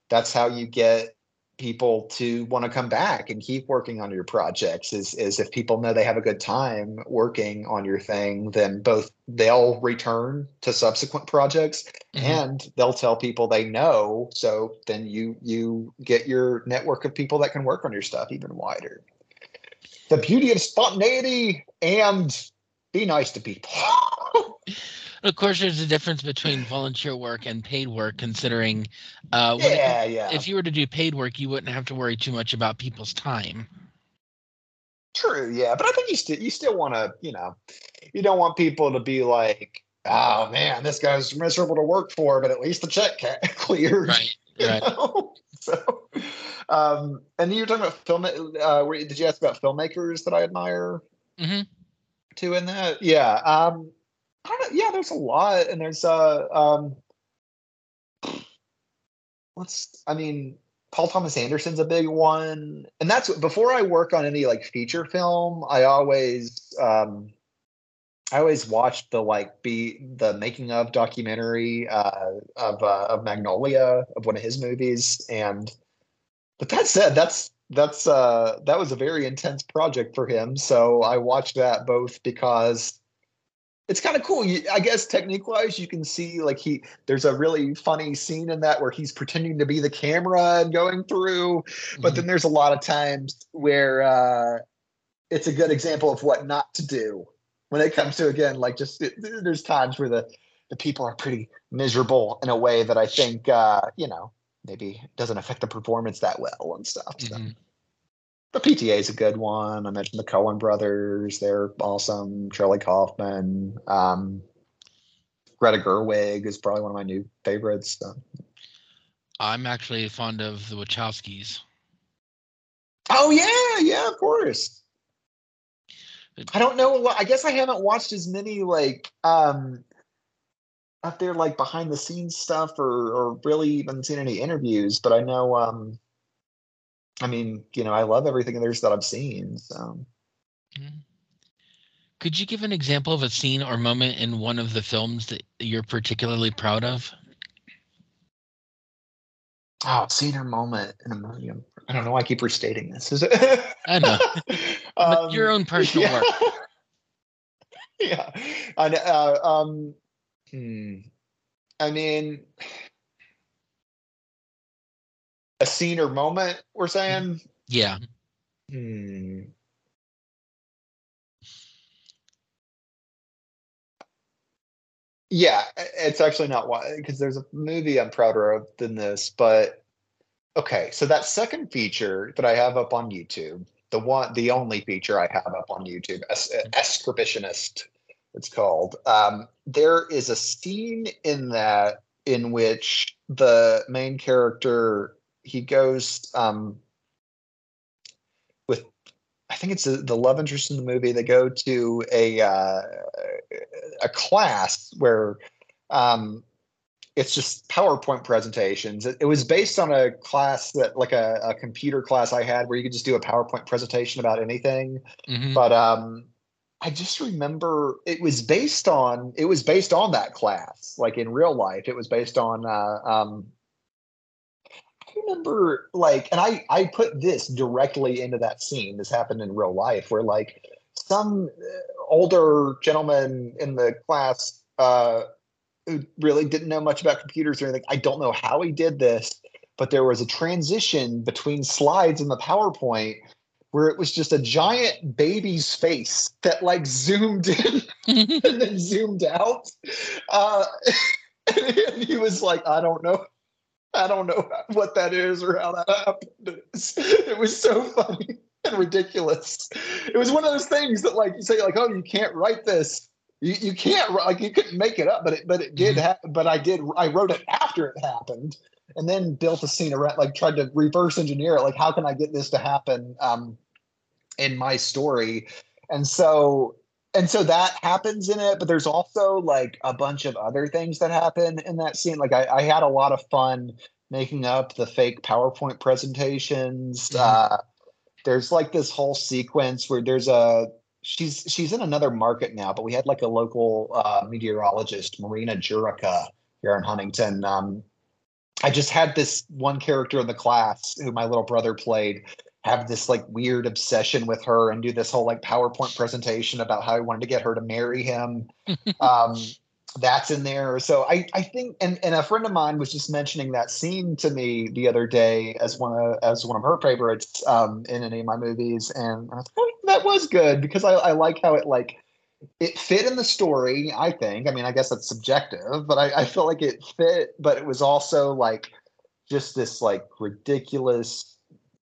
that's how you get people to want to come back and keep working on your projects is is if people know they have a good time working on your thing then both they'll return to subsequent projects mm-hmm. and they'll tell people they know so then you you get your network of people that can work on your stuff even wider the beauty of spontaneity and be nice to people of course, there's a difference between volunteer work and paid work, considering uh, yeah, it, yeah. if you were to do paid work, you wouldn't have to worry too much about people's time. True, yeah, but I think you still you still want to, you know, you don't want people to be like, oh man, this guy's miserable to work for, but at least the check clears. Right, right. Know? So, um, and you were talking about film. Uh, did you ask about filmmakers that I admire? Mm-hmm. Too in that, yeah. Um, I don't. Yeah, there's a lot, and there's uh um. Let's. I mean, Paul Thomas Anderson's a big one, and that's before I work on any like feature film. I always um, I always watch the like be the making of documentary uh, of uh, of Magnolia of one of his movies, and but that said, that's that's uh that was a very intense project for him. So I watched that both because it's kind of cool. I guess technique wise, you can see like he there's a really funny scene in that where he's pretending to be the camera and going through, mm-hmm. but then there's a lot of times where uh, it's a good example of what not to do when it comes to again like just it, there's times where the the people are pretty miserable in a way that I think uh, you know maybe doesn't affect the performance that well and stuff. So. Mm-hmm. The PTA is a good one. I mentioned the Coen brothers; they're awesome. Charlie Kaufman, um, Greta Gerwig is probably one of my new favorites. So. I'm actually fond of the Wachowskis. Oh yeah, yeah, of course. I don't know. I guess I haven't watched as many like um up there like behind the scenes stuff or or really even seen any interviews, but I know um I mean, you know, I love everything there's that I've seen. So Mm-hmm. Could you give an example of a scene or moment in one of the films that you're particularly proud of? Oh, scene or moment in a movie. I'm- don't know. why I keep restating this. Is it? I know. But your Um, own personal yeah. work. yeah. I know, uh, um, hmm. I mean, a scene or moment. We're saying. Yeah. Hmm. Yeah, it's actually not why because there's a movie I'm prouder of than this, but okay, so that second feature that I have up on YouTube, the one, the only feature I have up on YouTube, Es- Escribitionist, it's called. Um, there is a scene in that in which the main character he goes um, with I think it's the, the love interest in the movie. They go to a uh, a class where um, it's just PowerPoint presentations. It, it was based on a class that, like a, a computer class I had, where you could just do a PowerPoint presentation about anything. hmm But um, I just remember it was based on it was based on that class, like in real life. It was based on uh, um, remember like, and I I put this directly into that scene. This happened in real life, where like some uh, older gentleman in the class uh, who really didn't know much about computers or anything. I don't know how he did this, but there was a transition between slides in the PowerPoint where it was just a giant baby's face that like zoomed in and then zoomed out. Uh, and he was like, I don't know. I don't know what that is or how that happened. It was so funny and ridiculous. It was one of those things that, like, you say, like, oh, you can't write this. You, you can't like you couldn't make it up, but it but it did Mhm. happen. But I did. I wrote it after it happened, and then built a scene around. Like tried to reverse engineer it. Like, how can I get this to happen um, in my story? And so and so that happens in it but there's also like a bunch of other things that happen in that scene. Like i, I had a lot of fun making up the fake powerpoint presentations. Mhm. uh, there's like this whole sequence where there's a she's she's in another market now but we had like a local uh, meteorologist marina jurica here in huntington. Um, i just had this one character in the class who my little brother played have this like weird obsession with her and do this whole like PowerPoint presentation about how he wanted to get her to marry him. um, that's in there. So I, I think, and, and a friend of mine was just mentioning that scene to me the other day as one of as one of her favorites um, in any of my movies, and I was like, oh, that was good because I, I like how it like it fit in the story. I think. I mean, I guess that's subjective, but I, I feel like it fit. But it was also like just this like ridiculous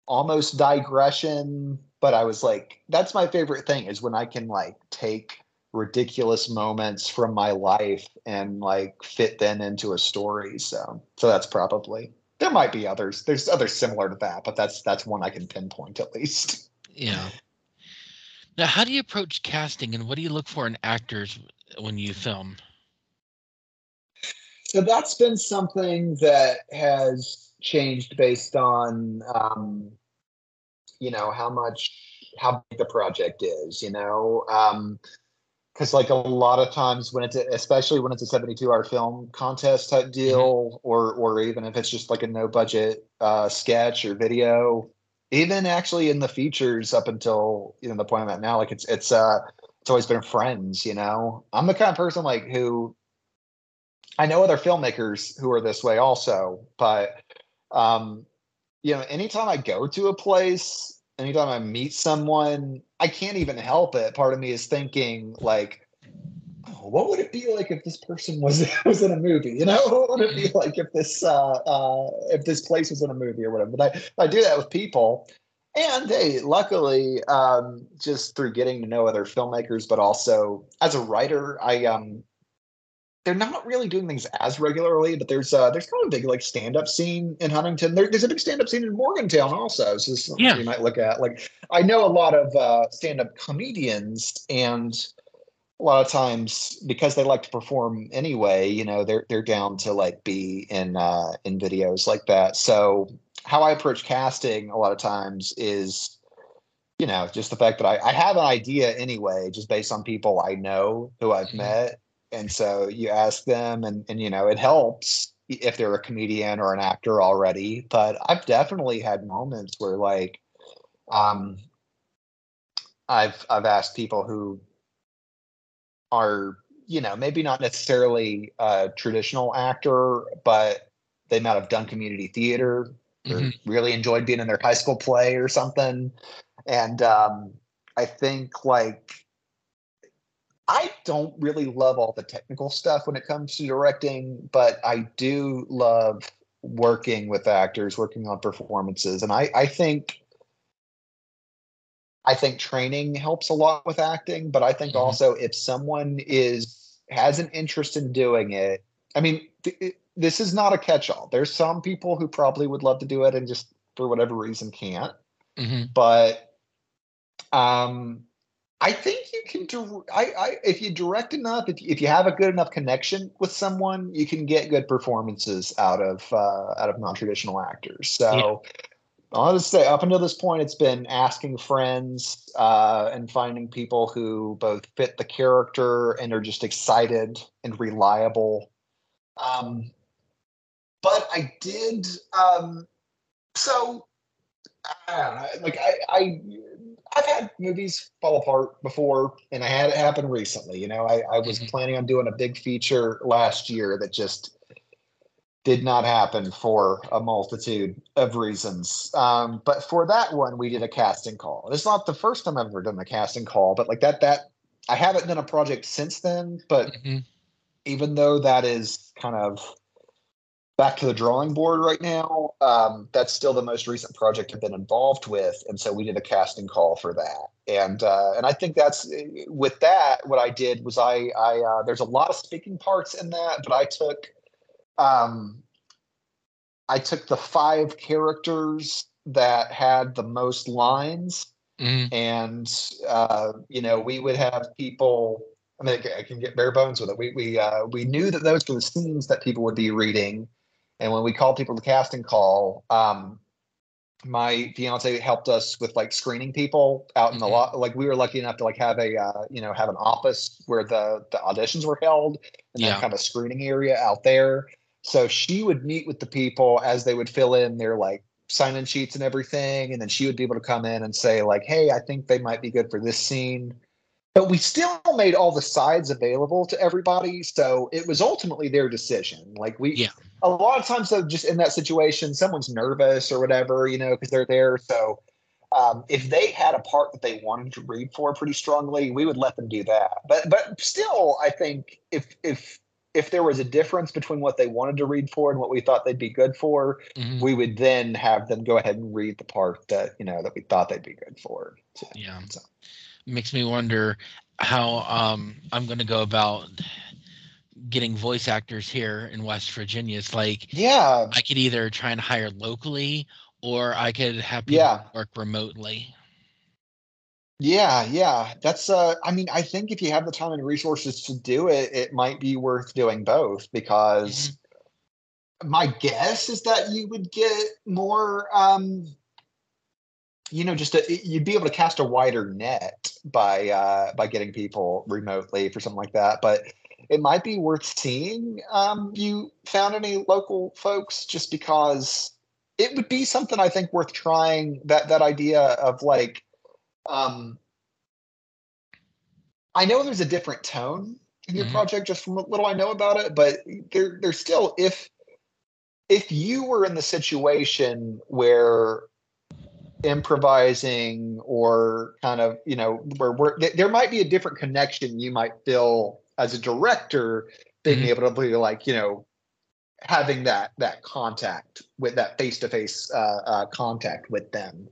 almost digression but i was like that's my favorite thing is when i can like take ridiculous moments from my life and like fit them into a story so so that's probably there might be others there's others similar to that but that's that's one i can pinpoint at least Yeah. Now, how do you approach casting, and what do you look for in actors when you film? so that's been something that has changed based on um, you know how much how big the project is you know? Um because like a lot of times when it's a, especially when it's a 72 hour film contest type deal or or even if it's just like a no budget uh sketch or video even actually in the features up until you know the point i'm at now like it's it's uh it's always been friends you know? I'm the kind of person like who i know other filmmakers who are this way also but um you know anytime i go to a place anytime i meet someone i can't even help it part of me is thinking like oh, what would it be like if this person was was in a movie? You know, what would it be like if this uh, uh, if this place was in a movie or whatever? But I, I do that with people, and hey, luckily, um, just through getting to know other filmmakers, but also as a writer, I um, they're not really doing things as regularly, but there's uh there's kind of a big like stand up scene in Huntington. There, there's a big stand up scene in Morgantown also. So this is something Yeah. you might look at. Like I know a lot of uh, stand up comedians, and a lot of times because they like to perform anyway, you know, they're they're down to like be in uh, in videos like that. So how I approach casting a lot of times is. You know, just the fact that I, I have an idea anyway, just based on people I know who I've Mhm. met, and so you ask them and and you know it helps if they're a comedian or an actor already but i've definitely had moments where like um i've i've asked people who are you know maybe not necessarily a traditional actor but they might have done community theater or Mhm. really enjoyed being in their high school play or something and um i think like I don't really love all the technical stuff when it comes to directing, but I do love working with actors, working on performances. And I, I think I think training helps a lot with acting, but I think Mhm. also if someone is has an interest in doing it, I mean, th- it- this is not a catch-all. There's some people who probably would love to do it and just for whatever reason can't Mhm. but um i think you can do I, I if you direct enough if, if you have a good enough connection with someone you can get good performances out of uh out of non-traditional actors so i'll just say up until this point it's been asking friends uh and finding people who both fit the character and are just excited and reliable um but i did um so I don't know. Like I, I, I've had movies fall apart before, and I had it happen recently. You know, I, I was Mhm. planning on doing a big feature last year that just did not happen for a multitude of reasons. Um, but for that one, we did a casting call. It's not the first time I've ever done a casting call, but like that, that I haven't done a project since then. But Mhm. even though that is kind of back to the drawing board right now, um, that's still the most recent project I've been involved with, and so we did a casting call for that. And uh, and I think that's with that. What I did was I I uh, there's a lot of speaking parts in that, but I took um, I took the five characters that had the most lines Mhm. and uh, you know we would have people i mean i can get bare bones with it we we uh, we knew that those were the scenes that people would be reading and when we called people to casting call um, my fiance helped us with like screening people out in the Mhm. lot like we were lucky enough to like have a uh, you know have an office where the the auditions were held and then kind of a screening area out there so she would meet with the people as they would fill in their like sign in sheets and everything. And then she would be able to come in and say, like, hey, I think they might be good for this scene. But we still made all the sides available to everybody. So it was ultimately their decision. Like we Yeah. A lot of times though, just in that situation, someone's nervous or whatever, you know, because they're there. So um, if they had a part that they wanted to read for pretty strongly, we would let them do that. But but still, I think if if if there was a difference between what they wanted to read for and what we thought they'd be good for, Mhm. we would then have them go ahead and read the part that you know that we thought they'd be good for. So, Yeah. so- Makes me wonder how um, I'm going to go about getting voice actors here in West Virginia. It's like yeah, I could either try and hire locally or I could have people yeah, work remotely. yeah, yeah. That's uh, I mean, I think if you have the time and resources to do it, it might be worth doing both because my guess is that you would get more um you know just a, you'd be able to cast a wider net by uh by getting people remotely for something like that but it might be worth seeing um you found any local folks just because it would be something i think worth trying that that idea of like um i know there's a different tone in your Mhm. project just from what little i know about it but there there's still if if you were in the situation where improvising or kind of you know where, where th- there might be a different connection you might feel as a director being Mhm. able to be like you know having that that contact with that face to face contact with them.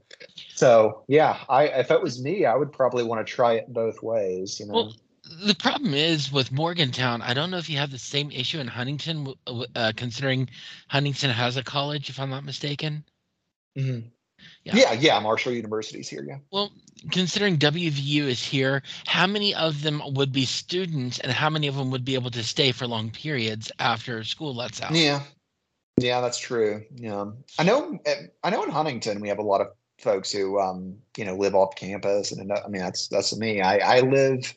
So yeah, I if it was me, I would probably want to try it both ways. You know. Well, the problem is with Morgantown. I don't know if you have the same issue in Huntington, uh, considering Huntington has a college, if I'm not mistaken. Mhm. Yeah. yeah, yeah. Marshall University's here. Yeah. Well, considering WVU is here, how many of them would be students, and how many of them would be able to stay for long periods after school lets out? Yeah, yeah, that's true. Yeah, I know. eh, I know in Huntington we have a lot of folks who, um, you know, live off campus, and I mean that's that's me. I I live.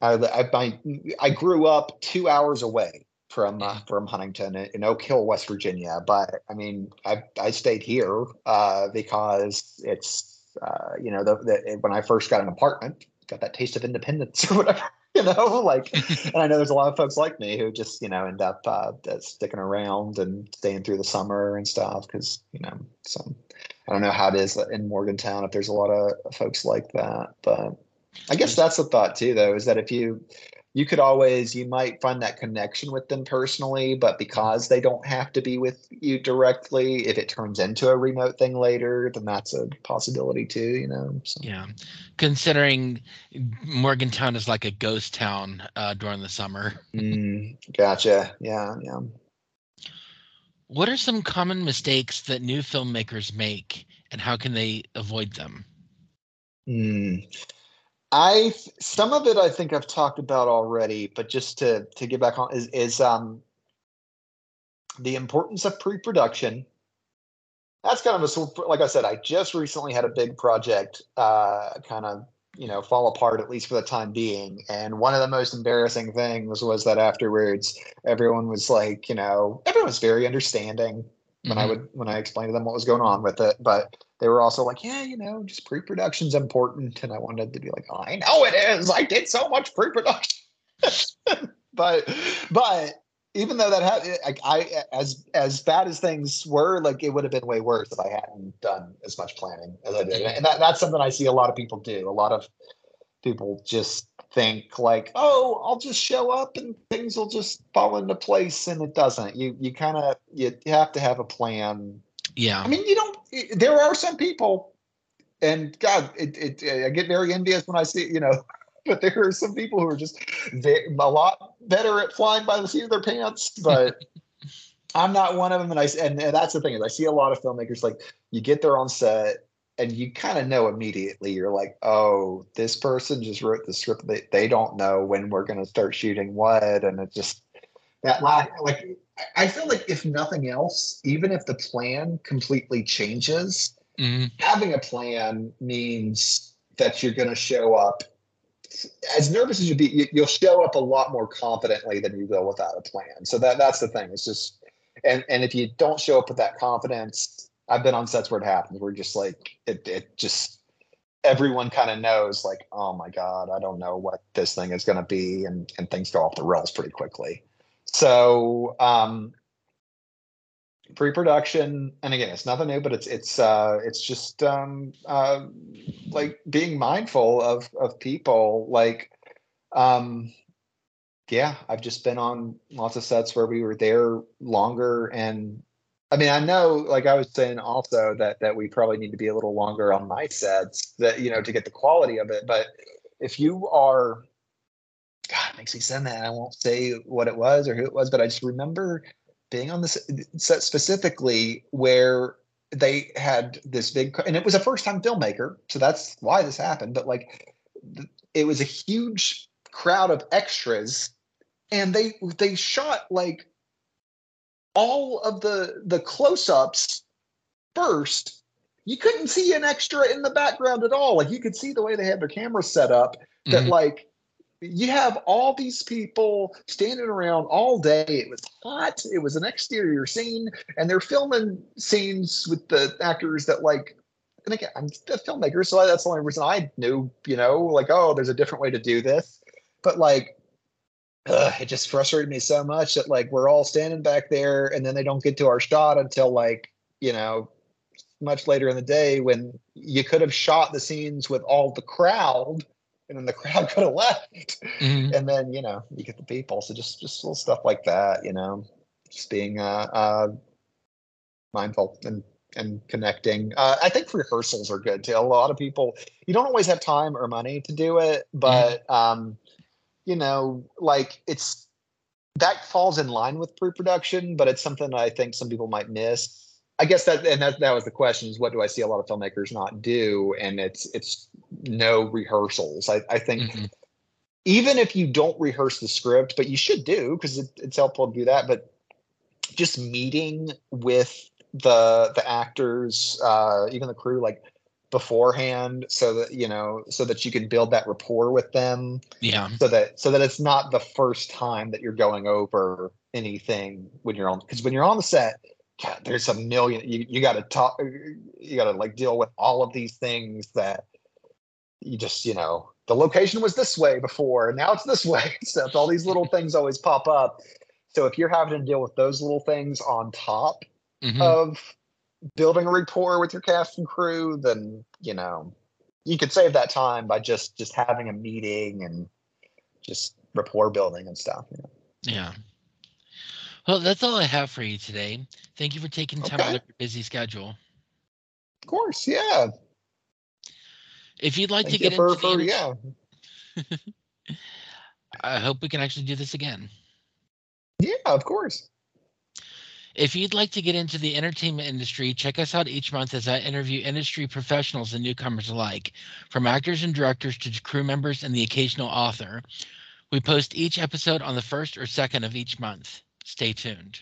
I I I, I grew up two hours away from uh, from Huntington in, Oak Hill, West Virginia. But I mean, I I stayed here uh, because it's uh, you know the, the when I first got an apartment, got that taste of independence or whatever. You know, like, and I know there's a lot of folks like me who just you know end up uh, sticking around and staying through the summer and stuff because you know so I don't know how it is in Morgantown if there's a lot of folks like that, but I guess that's the thought too, though, is that if you you could always you might find that connection with them personally, but because they don't have to be with you directly, if it turns into a remote thing later, then that's a possibility too, you know. So. Yeah, considering Morgantown is like a ghost town uh, during the summer. Mm, gotcha. Yeah, yeah. What are some common mistakes that new filmmakers make, and how can they avoid them? Mm. I some of it I think I've talked about already, but just to to get back on is is um the importance of pre-production. That's kind of a like I said, I just recently had a big project uh kind of you know fall apart at least for the time being and one of the most embarrassing things was that afterwards everyone was like you know everyone was very understanding when I Mhm. would when I explained to them what was going on with it. But they were also like, yeah, you know, just pre-production's important. And I wanted to be like, oh, I know it is. I did so much pre-production. but but even though that had I, I as as bad as things were, like it would have been way worse if I hadn't done as much planning as I did. And that, that's something I see a lot of people do. A lot of people just think like, oh, I'll just show up and things will just fall into place, and it doesn't. You you kind of you, you have to have a plan. Yeah, I mean, you don't. There are some people, and God, it, it I get very envious when I see you know. But there are some people who are just a lot better at flying by the seat of their pants. But I'm not one of them, and I and, and that's the thing is I see a lot of filmmakers like you get there on set and you kind of know immediately you're like oh this person just wrote the script they, they don't know when we're going to start shooting what and it just that la- like I- feel like if nothing else even if the plan completely changes Mhm. having a plan means that you're going to show up as nervous as you be you, you'll show up a lot more confidently than you will without a plan so that that's the thing it's just and and if you don't show up with that confidence i've been on sets where it happens We're just like it, it just everyone kind of knows like oh my god i don't know what this thing is going to be and and things go off the rails pretty quickly. So um pre-production and again it's nothing new but it's it's uh it's just um uh like being mindful of of people like um yeah i've just been on lots of sets where we were there longer and i mean i know like i was saying also that that we probably need to be a little longer on my sets that you know to get the quality of it but if you are god it makes me send that i won't say what it was or who it was but i just remember being on this set specifically where they had this big and it was a first time filmmaker so that's why this happened but like it was a huge crowd of extras and they they shot like all of the the close-ups first you couldn't see an extra in the background at all like you could see the way they had their camera set up that Mhm. like you have all these people standing around all day. It was hot. It was an exterior scene, and they're filming scenes with the actors that like. And again, I'm a filmmaker, so that's the only reason I knew. You know, like oh, there's a different way to do this. But like, ugh, it just frustrated me so much that like we're all standing back there, and then they don't get to our shot until like you know much later in the day when you could have shot the scenes with all the crowd and then the crowd could have left. Mhm. And then, you know, you get the people. So just just little stuff like that, you know, just being uh, uh mindful and and connecting. Uh, I think rehearsals are good too. A lot of people you don't always have time or money to do it, but um, you know, like it's that falls in line with pre-production, but it's something that I think some people might miss. I guess that and that that was the question is what do I see a lot of filmmakers not do? And it's it's no rehearsals. I, I think Mhm. even if you don't rehearse the script, but you should do because it, it's helpful to do that. But just meeting with the the actors, uh, even the crew, like beforehand, so that you know, so that you can build that rapport with them, Yeah. so that so that it's not the first time that you're going over anything when you're on because when you're on the set. God, there's a million. You, you got to talk. You got to like deal with all of these things that you just you know the location was this way before and now it's this way so all these little things always pop up so if you're having to deal with those little things on top Mhm. of building a rapport with your cast and crew then you know you could save that time by just just having a meeting and just rapport building and stuff you know? Yeah. Well, that's all I have for you today. Thank you for taking time out of your busy schedule. of course yeah If you'd like Thank to you get for, into the for yeah I hope we can actually do this again. yeah of course If you'd like to get into the entertainment industry, check us out each month as I interview industry professionals and newcomers alike, from actors and directors to crew members and the occasional author. We post each episode on the first or second of each month. Stay tuned.